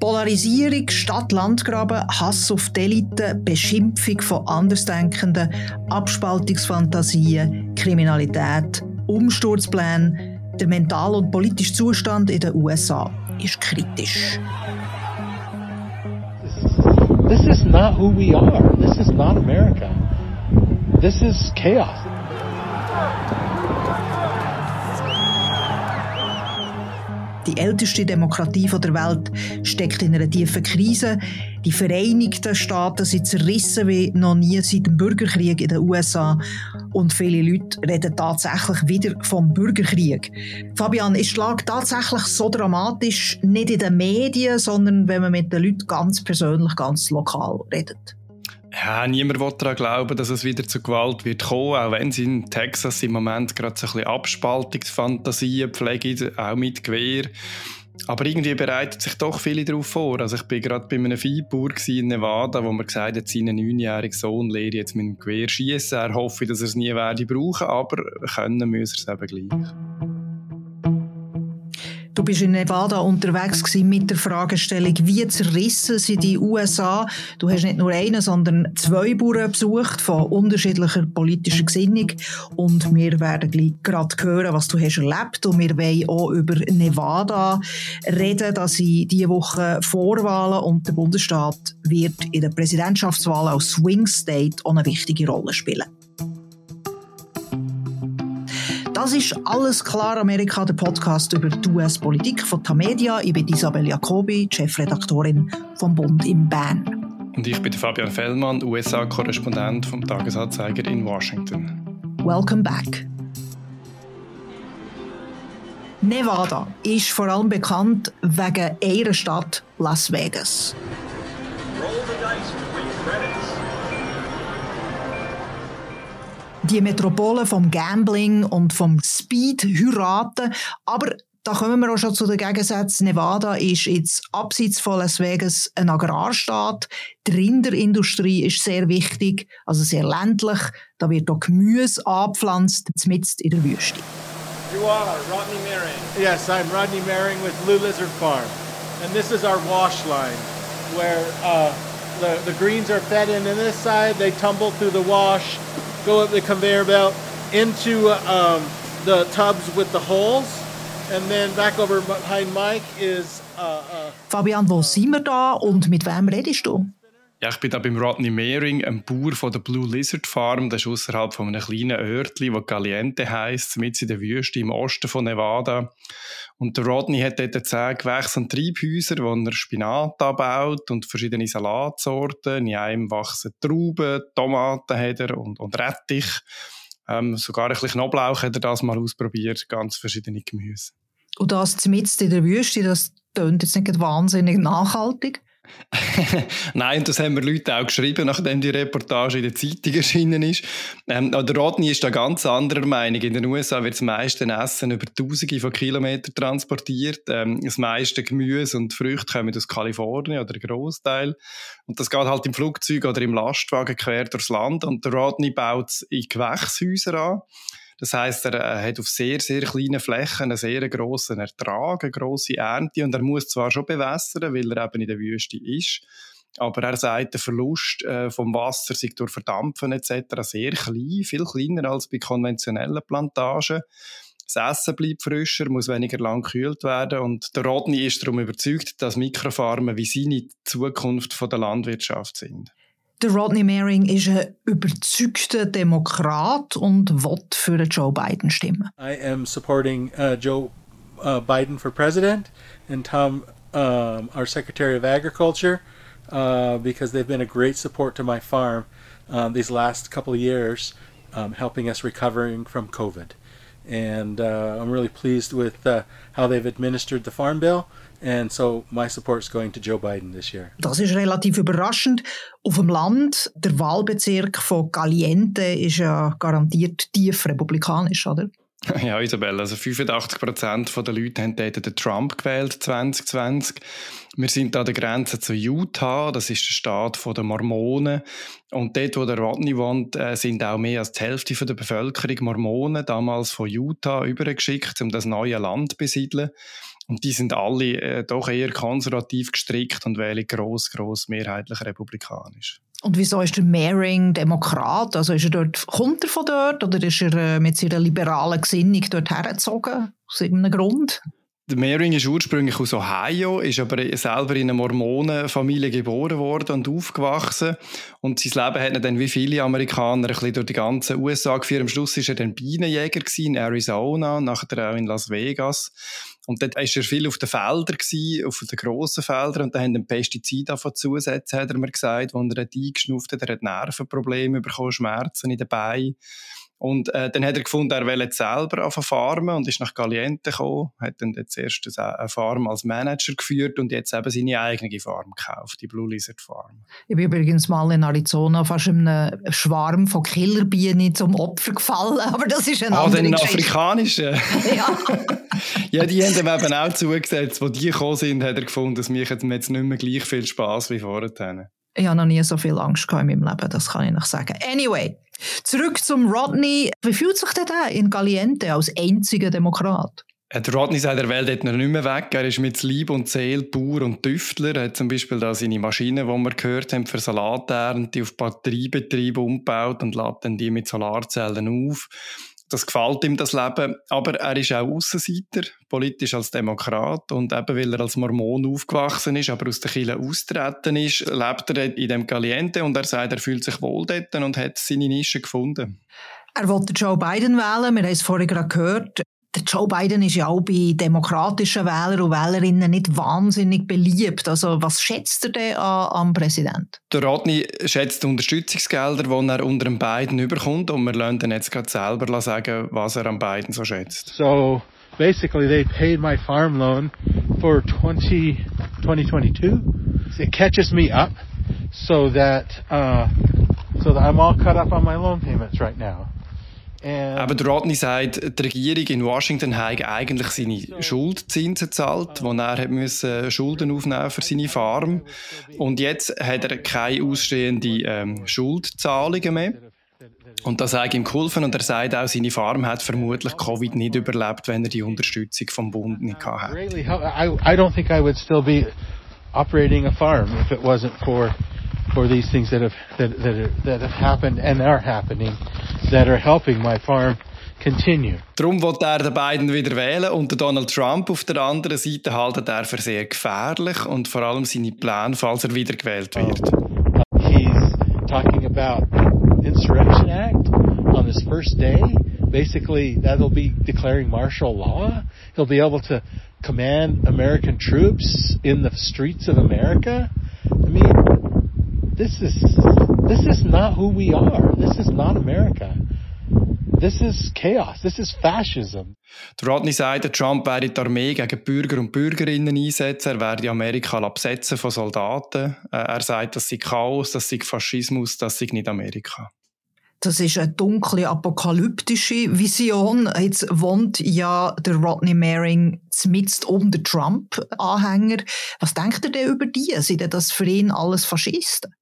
Polarisierung, Stadt-Land-Graben, Hass auf die Beschimpfung von Andersdenkenden, Abspaltungsfantasien, Kriminalität, Umsturzpläne, der mental- und politische Zustand in den USA ist kritisch. This is not who we are. This is not America. This is chaos. Die älteste Demokratie der Welt steckt in einer tiefen Krise. Die Vereinigten Staaten sind zerrissen wie noch nie seit dem Bürgerkrieg in den USA. Und viele Leute reden tatsächlich wieder vom Bürgerkrieg. Fabian, ist die Lage tatsächlich so dramatisch, nicht in den Medien, sondern wenn man mit den Leuten ganz persönlich, ganz lokal redet? Ja, niemand will daran glauben, dass es wieder zu Gewalt wird kommen, auch wenn sie in Texas im Moment gerade so ein bisschen Abspaltungsfantasien pflegen, auch mit Gewehr. Aber irgendwie bereiten sich doch viele darauf vor. Also ich bin gerade bei einem Viehbauer in Nevada, wo man gesagt hat, seinen neunjährigen Sohn lehre jetzt mit dem Gewehr schießen. Er hoffe, dass er es nie werde brauchen, aber können muss er es eben gleich. Du bist in Nevada unterwegs mit der Fragestellung, wie zerrissen sind die USA? Du hast nicht nur einen, sondern zwei Bauern besucht von unterschiedlicher politischer Gesinnung und wir werden gerade hören, was du hast erlebt und wir wollen auch über Nevada reden, dass sie diese Woche Vorwahlen und der Bundesstaat wird in den Präsidentschaftswahlen als Swing State auch eine wichtige Rolle spielen. Das ist «Alles klar Amerika», der Podcast über die US-Politik von Tamedia. Ich bin Isabel Jacobi, Chefredaktorin vom Bund in Bern. Und ich bin Fabian Fellmann, USA-Korrespondent vom Tagesanzeiger in Washington. Welcome back. Nevada ist vor allem bekannt wegen ihrer Stadt Las Vegas. Die Metropole vom Gambling und vom Speed heiraten. Aber da kommen wir auch schon zu den Gegensätzen. Nevada ist jetzt abseits von Las Vegas ein Agrarstaat. Die Rinderindustrie ist sehr wichtig, also sehr ländlich. Da wird auch Gemüse angepflanzt, mitten in der Wüste. You are Rodney Mehring. Yes, I'm Rodney Mehring with Blue Lizard Farm. And this is our wash line where uh, the, the greens are fed in on this side, they tumble through the wash go up the conveyor belt into um, the tubs with the holes. And then back over behind Mike is. Uh, uh, Fabian, wo sind wir da und mit wem redest du? Ja, ich bin da beim Rodney Mehring, einem Bauer von der Blue Lizard Farm. Das ist außerhalb von einem kleinen Örtli, das Caliente heisst, mit in der Wüste im Osten von Nevada. Und der Rodney hat dort zehn Gewächs- und Treibhäuser, wo er Spinat anbaut und verschiedene Salatsorten. In einem wachsen Trauben, Tomaten hat er und, und Rettich. Ähm, sogar ein bisschen Knoblauch hat er das mal ausprobiert, ganz verschiedene Gemüse. Und das mitten in der Wüste, das klingt jetzt nicht wahnsinnig nachhaltig? Nein, das haben wir Leute auch geschrieben, nachdem die Reportage in der Zeitung erschienen ist. Ähm, der Rodney ist da ganz anderer Meinung. In den USA wird das meiste Essen über Tausende von Kilometern transportiert. Ähm, das meiste Gemüse und Früchte kommen aus Kalifornien oder ein Großteil. Und das geht halt im Flugzeug oder im Lastwagen quer durchs Land. Und der Rodney baut es in Gewächshäuser an. Das heißt, er äh, hat auf sehr, sehr kleinen Flächen einen sehr grossen Ertrag, eine grosse Ernte und er muss zwar schon bewässern, weil er eben in der Wüste ist, aber er sagt, der Verlust äh, vom Wasser sich durch Verdampfen etc. sehr klein, viel kleiner als bei konventionellen Plantagen. Das Essen bleibt frischer, muss weniger lang gekühlt werden und der Rodney ist darum überzeugt, dass Mikrofarmen wie seine Zukunft der Landwirtschaft sind. Der Rodney Mehring ist ein überzeugter Demokrat und will für Joe Biden stimmen. I am supporting uh, Joe uh, Biden for president and Tom, um, our Secretary of Agriculture, uh, because they've been a great support to my farm um, these last couple of years, um, helping us recovering from COVID. And uh, I'm really pleased with uh, how they've administered the farm bill. And so my support is going to Joe Biden this year. Das ist relativ überraschend. Auf dem Land, der Wahlbezirk von Caliente ist ja garantiert tief republikanisch, oder? Ja, Isabel, also 85 Prozent der Leute haben dort den Trump gewählt 2020. Wir sind an der Grenze zu Utah, das ist der Staat der Mormonen. Und dort, wo der Rodney wohnt, äh, sind auch mehr als die Hälfte der Bevölkerung Mormonen, damals von Utah übergeschickt, um das neue Land zu besiedeln. Und die sind alle äh, doch eher konservativ gestrickt und wählen gross, gross mehrheitlich republikanisch. Und wieso ist der Mehring Demokrat? Also ist er dort, kommt er von dort oder ist er äh, mit seiner liberalen Gesinnung dort hergezogen? Aus irgendeinem Grund? Der Mehring ist ursprünglich aus Ohio, ist aber selber in einer Mormonenfamilie geboren worden und aufgewachsen. Und sein Leben hat er dann wie viele Amerikaner ein bisschen durch die ganze USA geführt. Am Schluss war er dann Bienenjäger in Arizona, nachher auch in Las Vegas. Und dort war er viel auf den Feldern, auf den grossen Feldern, und da haben dann Pestizide davon zugesetzt, hat er mir gesagt, wo er dort eingeschnupft hat, er hat Nervenprobleme bekommen, Schmerzen in den Beinen. Und äh, dann hat er gefunden, er will jetzt selber auf farmen und ist nach Caliente gekommen, hat dann zuerst eine Farm als Manager geführt und jetzt eben seine eigene Farm gekauft, die Blue Lizard Farm. Ich bin übrigens mal in Arizona fast in einem Schwarm von Killerbienen zum Opfer gefallen, aber das ist ein ah, andere den afrikanischen? ja. ja, die haben ihm eben auch zugesetzt, wo die gekommen sind, hat er gefunden, dass mir jetzt nicht mehr gleich viel Spass wie vorher. Ich habe noch nie so viel Angst in meinem Leben, das kann ich nicht sagen. Anyway, Zurück zum Rodney. Wie fühlt sich der in Caliente als einziger Demokrat? Der Rodney sagt, er will dort noch nicht mehr weg. Er ist mit Lieb und Seele Bauer und Tüftler. Er hat zum Beispiel da seine Maschinen, die wir gehört haben, für Salaternte auf Batteriebetrieb umgebaut und lädt dann die mit Solarzellen auf das gefällt ihm, das Leben. Aber er ist auch Aussenseiter, politisch als Demokrat. Und eben, weil er als Mormon aufgewachsen ist, aber aus der Kirche austreten ist, lebt er in dem Caliente und er sagt, er fühlt sich wohl dort und hat seine Nische gefunden. Er wollte Joe Biden wählen, wir haben es vorhin gerade gehört. Der Joe Biden ist ja auch bei demokratischen Wählern und Wählerinnen nicht wahnsinnig beliebt. Also was schätzt er denn an, am Präsident? Der Rodney schätzt die Unterstützungsgelder, die er unter dem Biden überkommt und wir lassen ihn jetzt gerade selber sagen, was er am Biden so schätzt. So basically they paid my farm loan for 20, 2022. It catches me up so that, uh, so that I'm all caught up on my loan payments right now. Aber der Rodney sagt, die Regierung in Washington hat eigentlich seine Schuldzinsen gezahlt, wo er müssen Schulden aufnehmen für seine Farm. Und jetzt hat er keine ausstehenden ähm, Schuldzahlungen mehr. Und das hat ihm geholfen und er sagt auch, seine Farm hat vermutlich Covid nicht überlebt, wenn er die Unterstützung vom Bund nicht gehabt hätte. I don't think I would still be operating a farm if it wasn't for for these things that have that that, are, that have happened and are happening that are helping my farm continue. Darum wird er den Biden wieder wählen und der Donald Trump auf der anderen Seite haltet er für sehr gefährlich und vor allem seine Pläne, falls er wieder gewählt wird. He's talking about the Insurrection Act on his first day. Basically, that'll be declaring martial law. He'll be able to command American troops in the streets of America. This is this is not who we are. This is not America. This is chaos. This is fascism. Der Rodney sagt, Trump werde die Armee gegen Bürger und Bürgerinnen einsetzen. Er werde Amerika absetzen von Soldaten. Äh, er sagt, das sei Chaos, das sei Faschismus, das sei nicht Amerika. Das ist eine dunkle, apokalyptische Vision. Jetzt wohnt ja der Rodney Mehring mitten um den Trump-Anhänger. Was denkt er denn über die? Sind das für ihn alles Faschisten?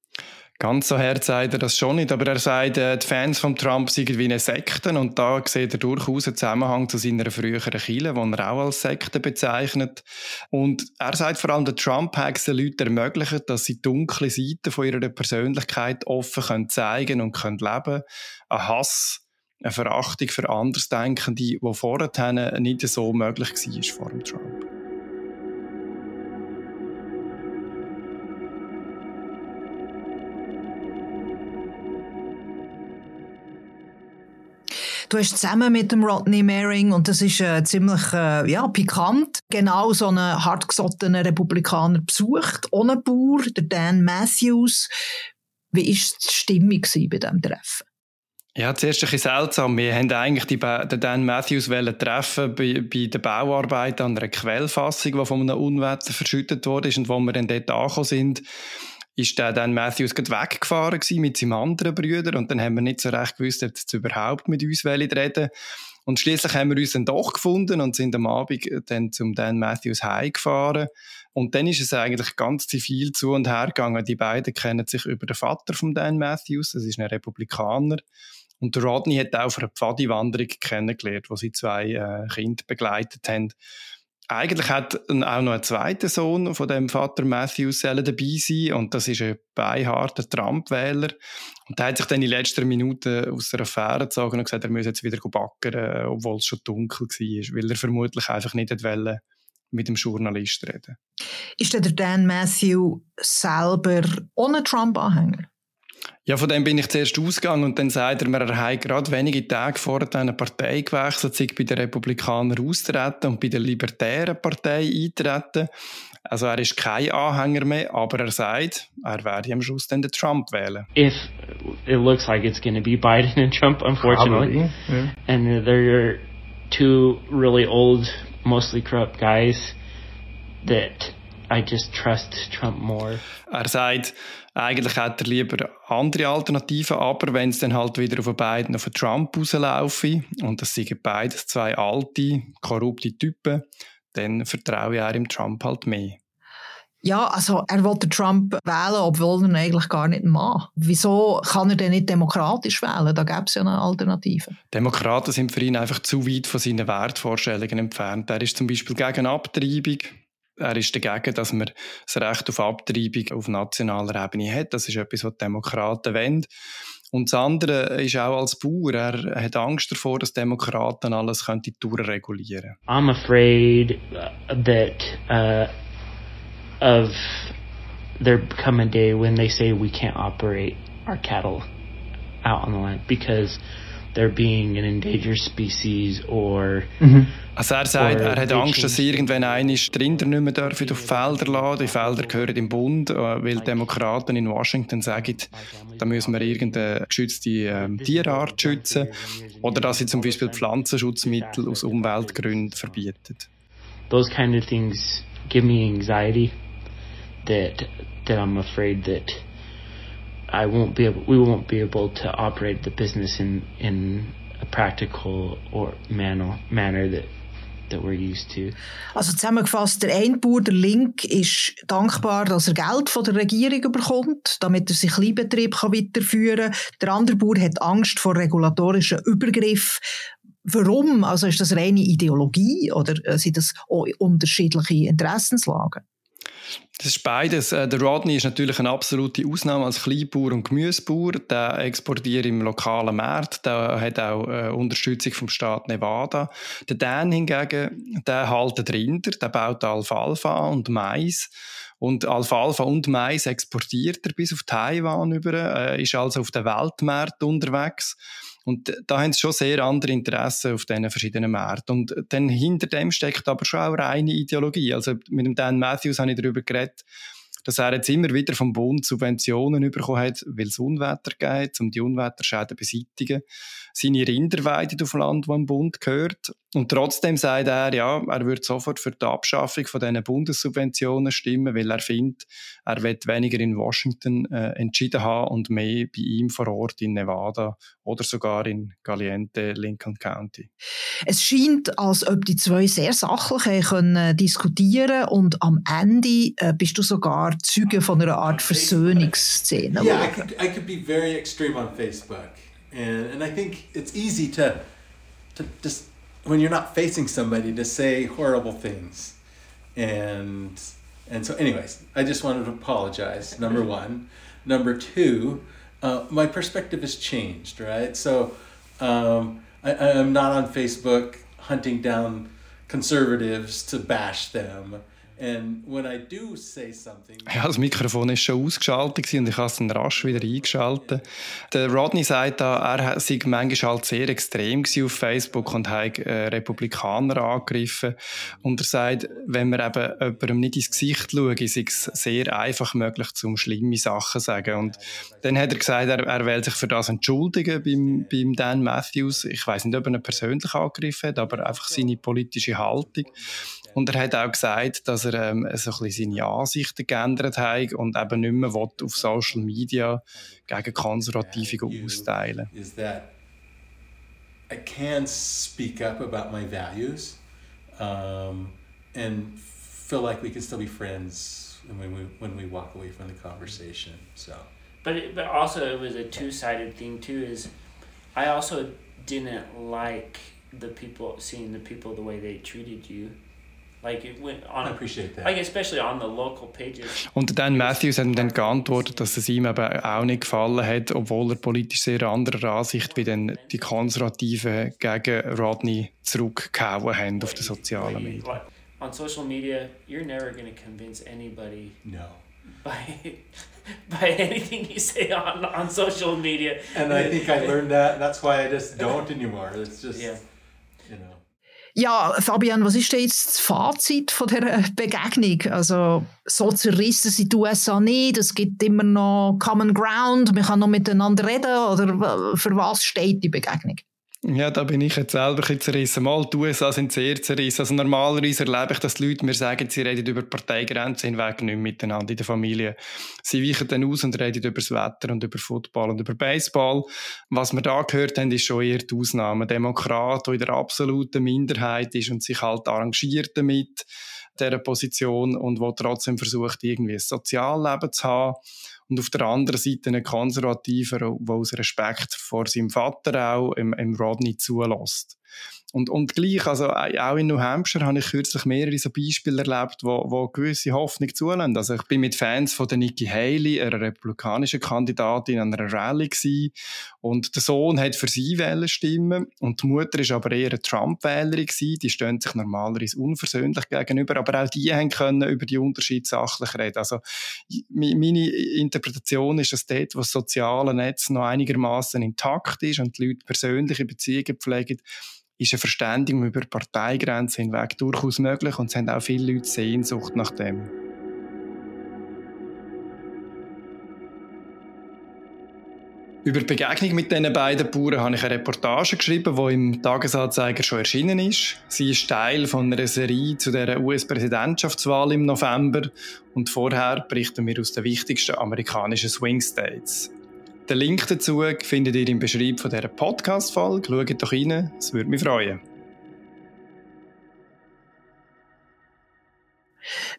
Ganz so hart sagt er das schon nicht, aber er sagt, äh, die Fans von Trump sind wie eine Sekte und da sieht er durchaus einen Zusammenhang zu seiner früheren Kille, die er auch als Sekte bezeichnet. Und er sagt vor allem, der Trump hat den Leuten ermöglicht, dass sie dunkle Seiten von ihrer Persönlichkeit offen können zeigen und können leben. Ein Hass, eine Verachtung für Andersdenkende, die vorher nicht so möglich war vor dem Trump. Du hast zusammen mit dem Rodney Mehring, und das ist äh, ziemlich äh, ja, pikant, genau so einen hartgesottenen Republikaner besucht, ohne Bauer, der Dan Matthews. Wie war die Stimmung bei diesem Treffen? Ja, zuerst ein bisschen seltsam. Wir haben eigentlich die den Dan Matthews treffen bei, bei der Bauarbeit an einer Quellfassung, die von einem Unwetter verschüttet wurde und wo wir dann dort angekommen sind ist der dann Matthews gerade weggefahren mit seinem anderen Brüder und dann haben wir nicht so recht gewusst, ob jetzt überhaupt mit uns reden und schließlich haben wir uns dann doch gefunden und sind am Abend dann zum Dan Matthews heimgefahren. Und dann ist es eigentlich ganz zivil zu und her gegangen. Die beiden kennen sich über den Vater von Dan Matthews, das ist ein Republikaner. Und Rodney hat auch auf einer Pfadiwanderung kennengelernt, wo sie zwei äh, Kinder begleitet haben eigentlich hat auch noch ein zweiter Sohn von dem Vater Matthew sollen dabei sein und das ist ein beiharter Trump-Wähler. Und der hat sich dann in letzter Minute aus der Affäre gezogen und gesagt, er müsse jetzt wieder backern, obwohl es schon dunkel war, weil er vermutlich einfach nicht wollte mit dem Journalist reden. Ist der Dan Matthew selber ohne Trump-Anhänger? Ja, von dem bin ich zuerst ausgegangen und dann sagt er mir, er hat gerade wenige Tage vor einer Partei gewechselt, sich bei den Republikanern austreten und bei der Libertären Partei eintreten. Also er ist kein Anhänger mehr, aber er sagt, er werde am Schluss dann den Trump wählen. If it looks like it's going to be Biden and Trump, unfortunately, yeah. and they're two really old, mostly corrupt guys that I just trust Trump more. Er sagt, eigentlich hätte er lieber andere Alternativen, aber wenn es dann halt wieder auf beiden auf Trump rauslaufe und das sind beides zwei alte, korrupte Typen, dann vertraue ich er im Trump halt mehr. Ja, also er wollte Trump wählen, obwohl er ihn eigentlich gar nicht mag. Wieso kann er denn nicht demokratisch wählen? Da gäbe es ja eine Alternative. Demokraten sind für ihn einfach zu weit von seinen Wertvorstellungen entfernt. Er ist zum Beispiel gegen Abtreibung, er ist dagegen, dass man das Recht auf Abtreibung auf nationaler Ebene hat. Das ist etwas, was die Demokraten wollen. Und das andere ist auch als Bauer. Er hat Angst davor, dass Demokraten alles durchregulieren könnten. I'm afraid that uh, of there come a day when they say we can't operate our cattle out on the land because there being an endangered species or mhm. Also er sagt, er hat Angst, dass irgendwann einmal die Rinder nicht mehr dürfen auf Felder laden. Die Felder gehören im Bund, äh, weil die Demokraten in Washington sagen, da müssen wir irgendeine geschützte äh, Tierart schützen oder dass sie zum Beispiel Pflanzenschutzmittel aus Umweltgründen verbieten. Those kind of things give me anxiety that that I'm afraid that I won't be able, we won't be able to operate the business in in a practical or manner manner that. Also zusammengefasst, der eine Bauer, der Link, ist dankbar, dass er Geld von der Regierung bekommt, damit er seinen Kleinbetrieb weiterführen kann. Der andere Bauer hat Angst vor regulatorischen Übergriffen. Warum? Also ist das reine Ideologie oder sind das unterschiedliche Interessenslagen? Das ist beides. Äh, der Rodney ist natürlich eine absolute Ausnahme als Kleinbauer und Gemüsebauer. Der exportiert im lokalen Markt. Der hat auch äh, Unterstützung vom Staat Nevada. Der Dan hingegen, der haltet Rinder, der baut Alfalfa und Mais. Und Alfalfa und Mais exportiert er bis auf Taiwan über, äh, ist also auf den Weltmarkt unterwegs. Und da haben sie schon sehr andere Interessen auf diesen verschiedenen Märkten. Und dann hinter dem steckt aber schon auch reine Ideologie. Also mit dem Dan Matthews habe ich darüber geredet, dass er jetzt immer wieder vom Bund Subventionen bekommen hat, weil es Unwetter geht, um die Unwetterschäden beseitigen. Seine Rinder weiden auf Land, das dem Bund gehört. Und trotzdem sagt er, ja, er würde sofort für die Abschaffung von diesen Bundessubventionen stimmen, weil er findet, er wird weniger in Washington äh, entschieden haben und mehr bei ihm vor Ort in Nevada oder sogar in Caliente, Lincoln County. Es scheint, als ob die zwei sehr sachlich können äh, diskutieren und am Ende äh, bist du sogar Zeuge von einer Art Versöhnungsszene. Yeah, I could, I could be very extreme on Facebook. And, and I think it's easy to, to just when you're not facing somebody to say horrible things. And and so anyways i just wanted to apologize number one. Number two uh, my perspective has changed right? So um, I, i'm not on facebook hunting down conservatives to bash them Ja, das Mikrofon ist schon ausgeschaltet und ich habe es dann rasch wieder eingeschaltet. Der Rodney sagt da, er sei manchmal halt sehr extrem auf Facebook und hat äh, Republikaner angegriffen. Und er sagt, wenn man eben jemandem nicht ins Gesicht schaut, ist es sehr einfach möglich, zum schlimme Sachen zu sagen. Und dann hat er gesagt, er, er will sich für das entschuldigen beim, beim Dan Matthews. Ich weiß nicht, ob er ihn persönlich angegriffen hat, aber einfach seine politische Haltung. Und er hat auch gesagt, dass er ähm, so ein bisschen seine Ansichten geändert hat und eben nicht mehr will, auf Social Media gegen Konservative austeilen I can speak up about my values um, and feel like we can still be friends when we, when we walk away from the conversation. So. But it, but also it was a two sided thing too. Is I also didn't like the people seeing the people the way they treated you. Und Dan Matthews hat dann geantwortet, dass es ihm eben auch nicht gefallen hat, obwohl er politisch sehr anderer Ansicht wie dann die Konservativen gegen Rodney zurückgehauen haben auf den sozialen Medien. like, on social media, you're never going to convince anybody No. by by anything you say on on social media. And I think I learned that. That's why I just don't anymore. It's just, Yeah. you know. Ja, Fabian, was ist denn jetzt das Fazit von dieser Begegnung? Also, so zerrissen sind die USA nicht, es gibt immer noch Common Ground, man kann noch miteinander reden, oder für was steht die Begegnung? Ja, da bin ich jetzt selber ein bisschen zerrissen. Mal, die USA sind sehr zerrissen. Also normalerweise erlebe ich, dass die Leute mir sagen, sie reden über Parteigrenzen hinweg nicht miteinander in der Familie. Sie weichen dann aus und reden über das Wetter und über Football und über Baseball. Was wir da gehört haben, ist schon eher die Ausnahme. Demokrat, der in der absoluten Minderheit ist und sich halt arrangiert damit, dieser Position und wo trotzdem versucht, irgendwie ein Sozialleben zu haben. Und auf der anderen Seite ein Konservativer, der aus Respekt vor seinem Vater auch im, im Rodney zulässt. Und, und gleich, also auch in New Hampshire habe ich kürzlich mehrere so Beispiele erlebt, wo, wo gewisse Hoffnung zulassen. Also ich bin mit Fans von der Nikki Haley, einer republikanischen Kandidatin, an einer Rallye gewesen. Und der Sohn hat für sie wählen stimmen und die Mutter ist aber eher eine Trump-Wählerin gewesen. Die stehen sich normalerweise unversöhnlich gegenüber, aber auch die haben können über die Unterschiede sachlich reden. Also meine Interpretation ist, dass dort, wo das soziale Netz noch einigermaßen intakt ist und die Leute persönliche Beziehungen pflegen, ist eine Verständigung über Parteigrenzen hinweg durchaus möglich und es haben auch viele Leute Sehnsucht nach dem. Über die Begegnung mit diesen beiden Bauern habe ich eine Reportage geschrieben, die im Tagesanzeiger schon erschienen ist. Sie ist Teil von einer Serie zu der US-Präsidentschaftswahl im November und vorher berichten wir aus den wichtigsten amerikanischen Swing States. Den Link dazu findet ihr im Beschreibung dieser Podcast-Folge. Schaut doch rein, es würde mich freuen.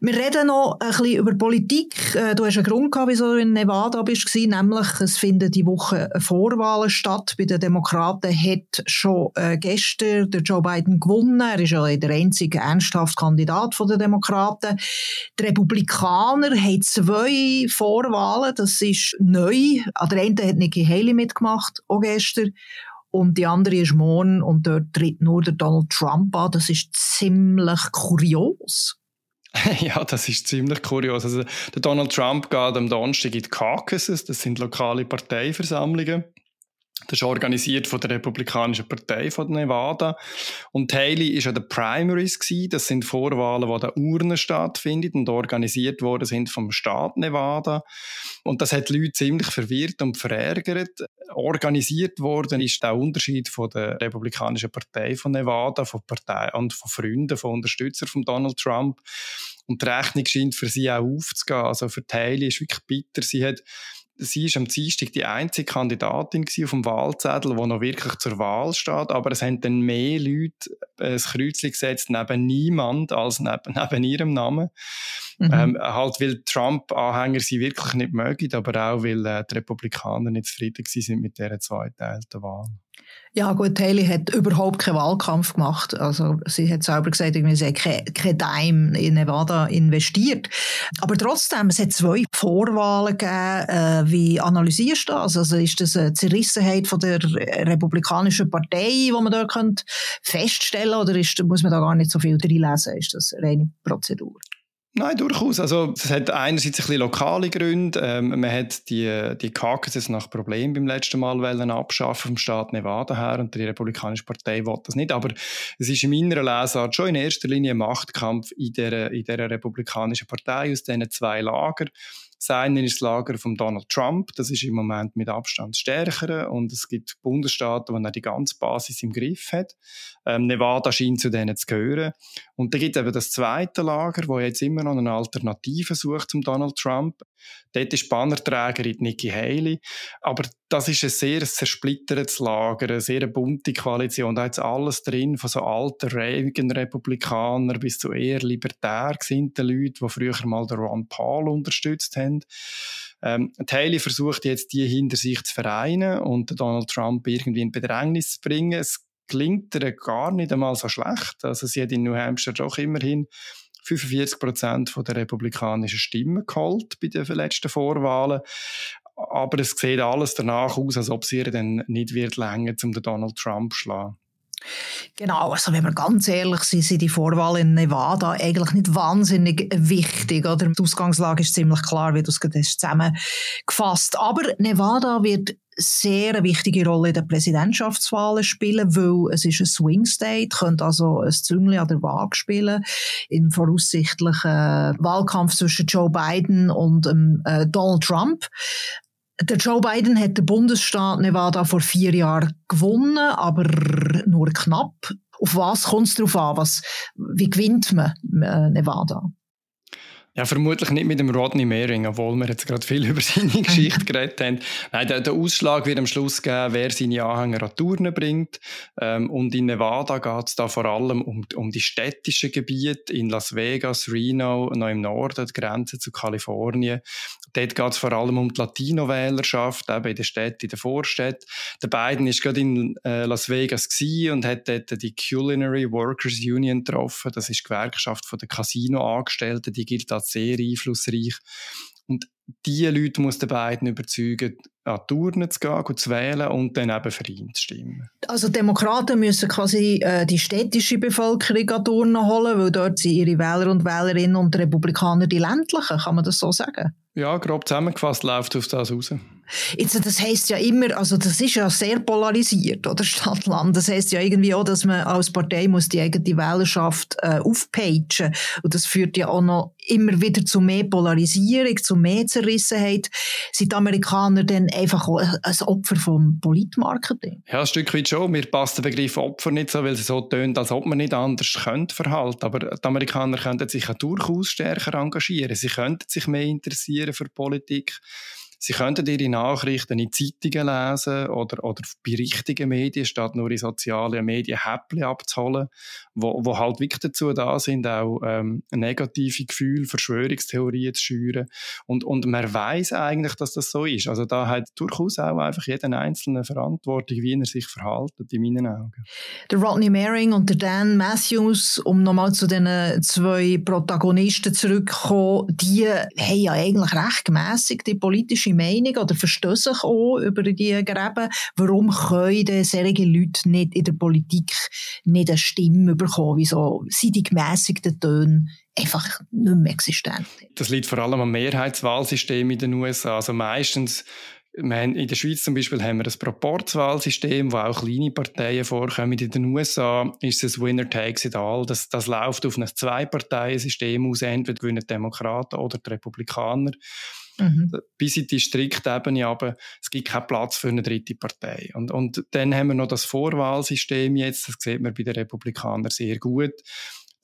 Wir reden noch ein bisschen über Politik. Äh, du hast einen Grund gehabt, wieso du in Nevada bist, nämlich es finden die Woche Vorwahlen statt. Bei den Demokraten hat schon äh, gestern der Joe Biden gewonnen. Er ist ja der einzige ernsthafte Kandidat der Demokraten. Die Republikaner haben zwei Vorwahlen. Das ist neu. An der einen hat Nikki Haley mitgemacht, auch gestern. Und die andere ist morgen und dort tritt nur der Donald Trump an. Das ist ziemlich kurios. ja, das ist ziemlich kurios. Also, der Donald Trump geht am Donnerstag in die Caucuses, das sind lokale Parteiversammlungen. Das ist organisiert von der Republikanischen Partei von Nevada. Und Haley ist an den Primaries gewesen. Das sind Vorwahlen, die an der Urne stattfinden und organisiert worden sind vom Staat Nevada. Und das hat die Leute ziemlich verwirrt und verärgert. Organisiert worden ist der Unterschied von der Republikanischen Partei von Nevada, von Partei und von Freunden, von Unterstützern von Donald Trump. Und die Rechnung scheint für sie auch aufzugehen. Also für Haley ist wirklich bitter. Sie hat sie ist am Dienstag die einzige Kandidatin auf dem Wahlzettel, die noch wirklich zur Wahl steht, aber es haben dann mehr Leute ein Kreuzchen gesetzt neben niemand als neben, neben ihrem Namen. Mhm. Ähm, halt, weil Trump-Anhänger sie wirklich nicht mögen, aber auch, weil äh, die Republikaner nicht zufrieden sind mit dieser zweiteilten Wahl. Ja gut, Haley hat überhaupt keinen Wahlkampf gemacht. Also sie hat selber gesagt, sie hat kein, kein Dime in Nevada investiert. Aber trotzdem, es hat zwei Vorwahlen gegeben. Äh, wie analysierst du das? Also ist das eine Zerrissenheit von der Republikanischen Partei, die man da könnte feststellen oder ist, muss man da gar nicht so viel drin? Ist das eine reine Prozedur? Nein, durchaus. Also, es hat einerseits ein bisschen lokale Gründe. Ähm, man hat die, die Caucuses nach Problem beim letzten Mal wollen abschaffen vom Staat Nevada her und die Republikanische Partei will das nicht. Aber es ist in meiner Lesart schon in erster Linie ein Machtkampf in der, in der Republikanischen Partei aus diesen zwei Lagern. Das eine ist das Lager von Donald Trump, das ist im Moment mit Abstand stärker und es gibt Bundesstaaten, wo er die ganze Basis im Griff hat. Ähm, Nevada scheint zu denen zu gehören. Und da gibt es eben das zweite Lager, wo jetzt immer noch eine Alternative sucht zum Donald Trump. Dort ist Bannerträgerin Nikki Haley. Aber das ist ein sehr zersplittertes Lager, eine sehr bunte Koalition. Da ist alles drin, von so alten Reagan-Republikanern bis zu eher libertär gesinnten Leuten, die früher mal den Ron Paul unterstützt haben. Ähm, Haley versucht jetzt, die hinter sich zu vereinen und Donald Trump irgendwie in Bedrängnis zu bringen. Es gelingt ihr gar nicht einmal so schlecht. Also sie hat in New Hampshire doch immerhin 45 Prozent der republikanischen Stimmen geholt bei den letzten Vorwahlen. Aber es sieht alles danach aus, als ob sie ihr dann nicht wird länger zum Donald Trump schlagen. Genau, also wenn wir ganz ehrlich sind, sind die Vorwahl in Nevada eigentlich nicht wahnsinnig wichtig. Oder? Die Ausgangslage ist ziemlich klar, wie du es zusammengefasst Aber Nevada wird sehr wichtige Rolle in den Präsidentschaftswahlen spielen, weil es ist ein Swing State, könnte also ein Züngli an der Waage spielen im voraussichtlichen Wahlkampf zwischen Joe Biden und ähm, äh, Donald Trump. Der Joe Biden hat den Bundesstaat Nevada vor vier Jahren gewonnen, aber nur knapp. Auf was kommt es darauf an? Was, wie gewinnt man äh, Nevada? Ja, vermutlich nicht mit dem Rodney Mehring, obwohl wir jetzt gerade viel über seine Geschichte geredet haben. Nein, der, der, Ausschlag wird am Schluss geben, wer seine Anhänger an Touren bringt. Ähm, und in Nevada geht es da vor allem um, um die städtischen Gebiete in Las Vegas, Reno, noch im Norden, die Grenze zu Kalifornien. Dort geht es vor allem um die Latino-Wählerschaft, eben in den Städten, in den Vorstädten. Der Biden ist gerade in äh, Las Vegas und hat dort die Culinary Workers Union getroffen. Das ist die Gewerkschaft der Casino-Angestellten. Die gilt als sehr einflussreich. Und diese Leute muss der beiden überzeugen, an die Turnen zu gehen, zu wählen und dann eben für ihn zu stimmen. Also Demokraten müssen quasi äh, die städtische Bevölkerung an Turnen holen, weil dort sind ihre Wähler und Wählerinnen und Republikaner die ländlichen, kann man das so sagen? Ja, grob zusammengefasst läuft auf das raus. Jetzt, das heisst ja immer, also das ist ja sehr polarisiert, oder Stadt-Land. Das heisst ja irgendwie auch, dass man als Partei muss die eigene Wählerschaft äh, aufpeitschen. Und das führt ja auch noch immer wieder zu mehr Polarisierung, zu mehr Zerrissenheit. Sind die Amerikaner dann einfach ein Opfer vom Politmarketing? Ja, ein Stück weit schon. Mir passt der Begriff Opfer nicht so, weil es so tönt, als ob man nicht anders könnte verhalten. Aber die Amerikaner könnten sich durchaus stärker engagieren. Sie könnten sich mehr interessieren für Politik. Sie könnten Ihre Nachrichten in Zeitungen lesen oder, oder bei richtigen Medien, statt nur in sozialen Medien Häppchen abzuholen, wo, wo halt wirklich dazu da sind, auch ähm, negative Gefühle, Verschwörungstheorien zu schüren. Und, und man weiß eigentlich, dass das so ist. Also da hat durchaus auch einfach jeden Einzelne Verantwortung, wie er sich verhält, in meinen Augen. Der Rodney Mehring und der Dan Matthews, um nochmal zu den zwei Protagonisten zurückzukommen, die haben ja eigentlich recht gemäßigt die politische Meinung oder verstehen sich auch über die Gräben. Warum können solche Leute nicht in der Politik nicht eine Stimme bekommen? Wieso sind die gemäßigten Töne einfach nicht mehr existent? Das liegt vor allem am Mehrheitswahlsystem in den USA. Also meistens in der Schweiz zum Beispiel haben wir ein Proporzwahlsystem, wo auch kleine Parteien vorkommen. In den USA ist es Winner takes it all. Das, das läuft auf ein Zwei-Parteien-System aus. Entweder gewinnen Demokraten oder die Republikaner. Mhm. Bis in die Striktebene aber es gibt keinen Platz für eine dritte Partei. Und, und dann haben wir noch das Vorwahlsystem jetzt, das sieht man bei den Republikanern sehr gut.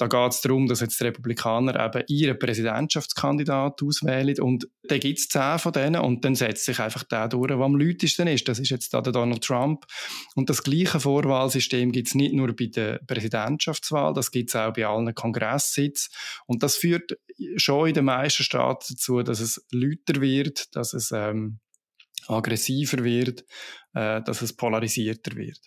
Da geht es darum, dass jetzt die Republikaner eben ihren Präsidentschaftskandidat auswählen und dann gibt es zehn von denen und dann setzt sich einfach der durch, der am lautesten ist. Das ist jetzt da der Donald Trump. Und das gleiche Vorwahlsystem gibt es nicht nur bei der Präsidentschaftswahl, das gibt es auch bei allen Kongresssitzen. Und das führt schon in den meisten Staaten dazu, dass es lauter wird, dass es ähm, aggressiver wird, äh, dass es polarisierter wird.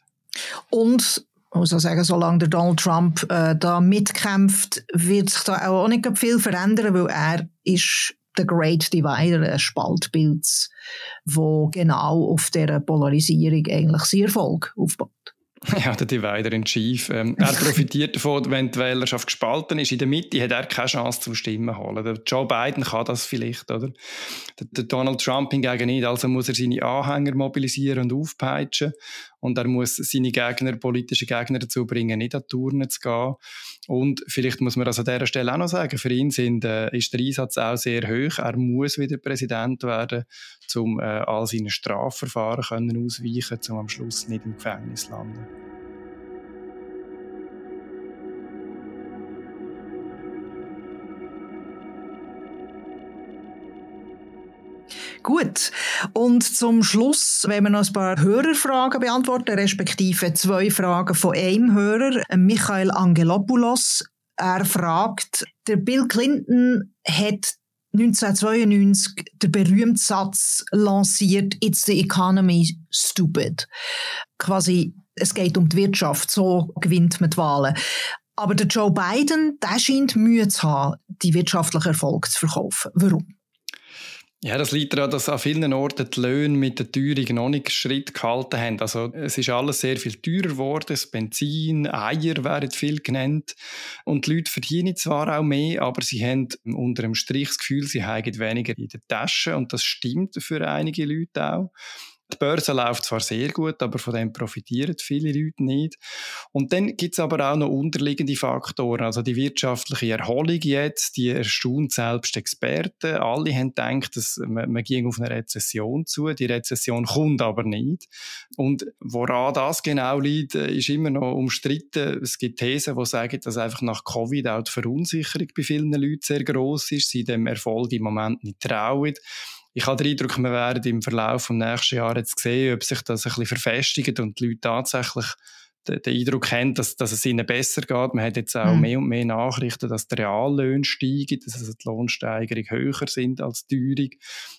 Und muss auch sagen, solange der Donald Trump äh, da mitkämpft, wird sich da auch nicht viel verändern, weil er ist der Great Divider, ein Spaltbild, wo genau auf der Polarisierung eigentlich sein Erfolg aufbaut. Ja, der Divider in Chief. Ähm, er profitiert davon, wenn die Wählerschaft gespalten ist. In der Mitte hat er keine Chance zum Stimmen holen. Der Joe Biden kann das vielleicht, oder? Der, der Donald Trump hingegen nicht. Also muss er seine Anhänger mobilisieren und aufpeitschen. Und er muss seine Gegner, politische Gegner dazu bringen, nicht an die Turnen zu gehen. Und vielleicht muss man also an dieser Stelle auch noch sagen, für ihn sind, äh, ist der Einsatz auch sehr hoch. Er muss wieder Präsident werden, um äh, all seine Strafverfahren können ausweichen, um am Schluss nicht im Gefängnis zu landen. Gut. Und zum Schluss, wenn wir noch ein paar Hörerfragen beantworten, respektive zwei Fragen von einem Hörer, Michael Angelopoulos. Er fragt, der Bill Clinton hat 1992 den berühmten Satz lanciert, It's the economy stupid. Quasi es geht um die Wirtschaft, so gewinnt man die Wahlen. Aber der Joe Biden, der scheint Mühe zu haben, die wirtschaftlichen Erfolge zu verkaufen. Warum? Ja, das liegt daran, dass an vielen Orten die Löhne mit der Teuerung noch nicht Schritt gehalten haben. Also es ist alles sehr viel teurer geworden. Das Benzin, Eier werden viel genannt. Und die Leute verdienen zwar auch mehr, aber sie haben unter dem Strich das Gefühl, sie haben weniger in der Tasche. Und das stimmt für einige Leute auch. Die Börse läuft zwar sehr gut, aber von dem profitieren viele Leute nicht. Und dann gibt es aber auch noch unterliegende Faktoren. Also die wirtschaftliche Erholung jetzt, die erstaunt selbst Experten. Alle haben gedacht, dass man, man ging auf eine Rezession zu. Die Rezession kommt aber nicht. Und woran das genau liegt, ist immer noch umstritten. Es gibt Thesen, die sagen, dass einfach nach Covid auch die Verunsicherung bei vielen Leuten sehr groß ist, sie dem Erfolg im Moment nicht trauen ich habe den Eindruck, wir werden im Verlauf des nächsten Jahres jetzt sehen, ob sich das ein bisschen verfestigt und die Leute tatsächlich den, Eindruck haben, dass, dass es ihnen besser geht. Man hat jetzt auch mhm. mehr und mehr Nachrichten, dass die Reallöhne steigen, dass also die Lohnsteigerung höher sind als die Teuerung,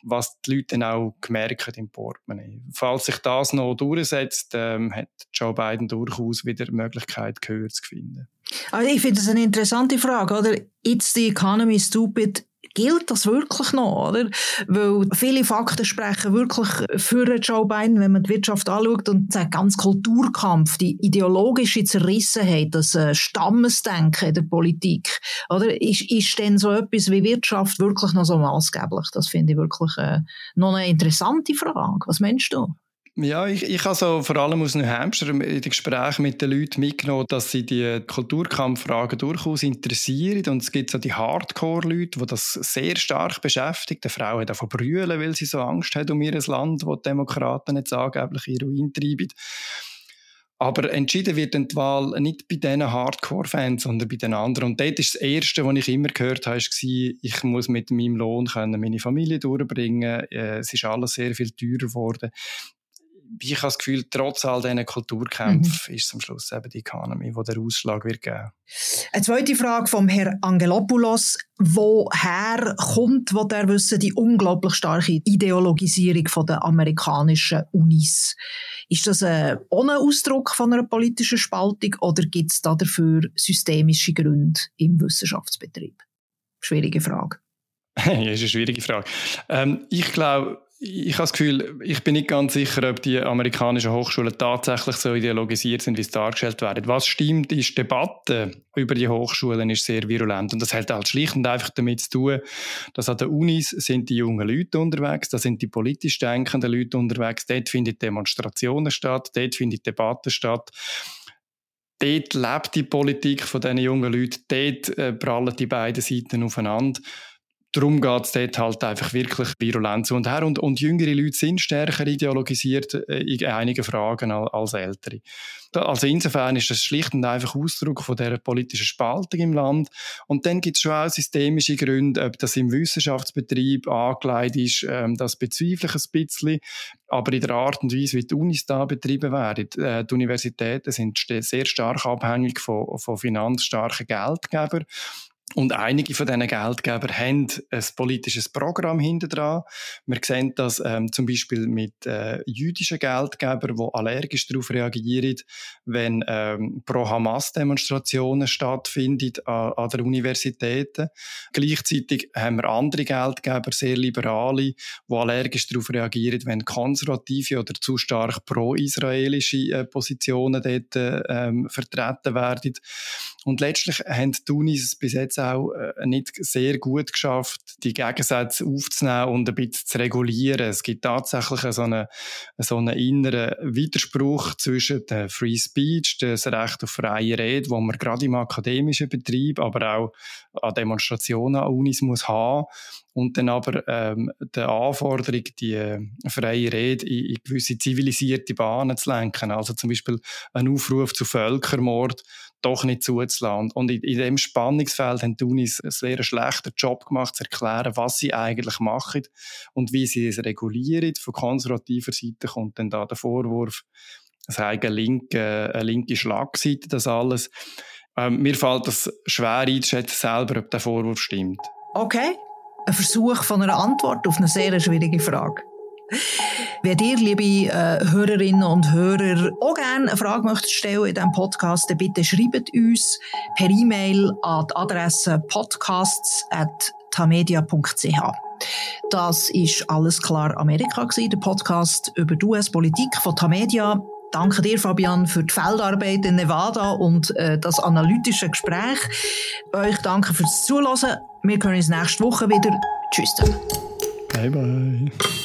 was die Leute dann auch gemerkt im Portemonnaie. Falls sich das noch durchsetzt, ähm, hat Joe Biden durchaus wieder die Möglichkeit, Gehör zu finden. Also ich finde das eine interessante Frage, oder? It's the economy stupid gilt das wirklich noch, oder? Weil viele Fakten sprechen wirklich für Joe Biden, wenn man die Wirtschaft anschaut und der ganze Kulturkampf, die ideologische Zerrissenheit, das äh, Stammesdenken der Politik, oder? Ist, ist denn so etwas wie Wirtschaft wirklich noch so maßgeblich? Das finde ich wirklich äh, noch eine interessante Frage. Was meinst du? Ja, ich, ich habe so vor allem aus New Hampshire in den Gesprächen mit den Leuten mitgenommen, dass sie die Kulturkampffragen durchaus interessieren. Und es gibt so die Hardcore-Leute, die das sehr stark beschäftigt. Die Frau hat davon brüllen, weil sie so Angst hat um ihr Land, wo die Demokraten jetzt angeblich in Ruin treiben. Aber entschieden wird die Wahl nicht bei diesen Hardcore-Fans, sondern bei den anderen. Und dort ist das Erste, was ich immer gehört habe, war, ich muss mit meinem Lohn meine Familie durchbringen. Äh, es ist alles sehr viel teurer geworden ich habe das Gefühl, trotz all diesen Kulturkämpfen mhm. ist es am Schluss eben die Economy, die der Ausschlag wird geben. Eine zweite Frage vom Herrn Angelopoulos. Woher kommt, wo der wissen, die unglaublich starke Ideologisierung der amerikanischen Unis? Ist das ein, ohne Ausdruck von einer politischen Spaltung oder gibt es da dafür systemische Gründe im Wissenschaftsbetrieb? Schwierige Frage. ja, ist eine schwierige Frage. Ähm, ich glaube, ich habe das Gefühl, ich bin nicht ganz sicher, ob die amerikanischen Hochschulen tatsächlich so ideologisiert sind, wie es dargestellt wird. Was stimmt, ist, die Debatte über die Hochschulen ist sehr virulent. Und das hat halt schlicht und einfach damit zu tun, dass an den Unis sind die jungen Leute unterwegs, da sind die politisch denkenden Leute unterwegs, dort finden Demonstrationen statt, dort findet Debatte statt dort lebt die Politik von diesen jungen Leuten, dort äh, prallen die beiden Seiten aufeinander darum geht es dort halt einfach wirklich virulent zu und her. Und, und jüngere Leute sind stärker ideologisiert äh, in einigen Fragen als ältere. Also insofern ist das schlicht und einfach Ausdruck von der politischen Spaltung im Land. Und dann gibt es schon auch systemische Gründe, ob das im Wissenschaftsbetrieb angelegt ist, ähm, das bezweifle ich ein bisschen. Aber in der Art und Weise, wie die Unis da betrieben werden, äh, die Universitäten sind sehr stark abhängig von, von finanzstarken Geldgebern. Und einige von diesen Geldgebern haben ein politisches Programm hinter dran. Wir sehen das ähm, zum Beispiel mit äh, jüdischen Geldgebern, die allergisch darauf reagieren, wenn ähm, Pro-Hamas-Demonstrationen stattfinden an, an der Universitäten. Gleichzeitig haben wir andere Geldgeber, sehr liberale, die allergisch darauf reagieren, wenn konservative oder zu stark pro-israelische äh, Positionen dort äh, ähm, vertreten werden. Und letztlich haben die Unis bis jetzt äh, nicht sehr gut geschafft, die Gegensätze aufzunehmen und ein bisschen zu regulieren. Es gibt tatsächlich so einen, so einen inneren Widerspruch zwischen der Free Speech, das Recht auf freie Rede, wo man gerade im akademischen Betrieb, aber auch an Demonstrationen an Unis muss haben und dann aber ähm, die Anforderung, die äh, freie Rede in, in gewisse zivilisierte Bahnen zu lenken. Also zum Beispiel ein Aufruf zu Völkermord doch nicht zuzulassen. Und in, in dem Spannungsfeld haben die Unis einen sehr schlechten Job gemacht, zu erklären, was sie eigentlich machen und wie sie es regulieren. Von konservativer Seite kommt dann da der Vorwurf, es sei eine linke, eine linke Schlagseite, das alles. Ähm, mir fällt das schwer einzuschätzen selber, ob der Vorwurf stimmt. Okay, ein Versuch von einer Antwort auf eine sehr schwierige Frage. Wenn ihr, liebe äh, Hörerinnen und Hörer, auch gerne eine Frage möchtet stellen in diesem Podcast, dann bitte schreibt uns per E-Mail an die Adresse podcasts.tamedia.ch. Das ist alles klar Amerika gewesen, der Podcast über die US-Politik von Tamedia. Danke dir, Fabian, für die Feldarbeit in Nevada und äh, das analytische Gespräch. Euch danke fürs Zuhören. Wir hören uns nächste Woche wieder. Tschüss. Bye bye.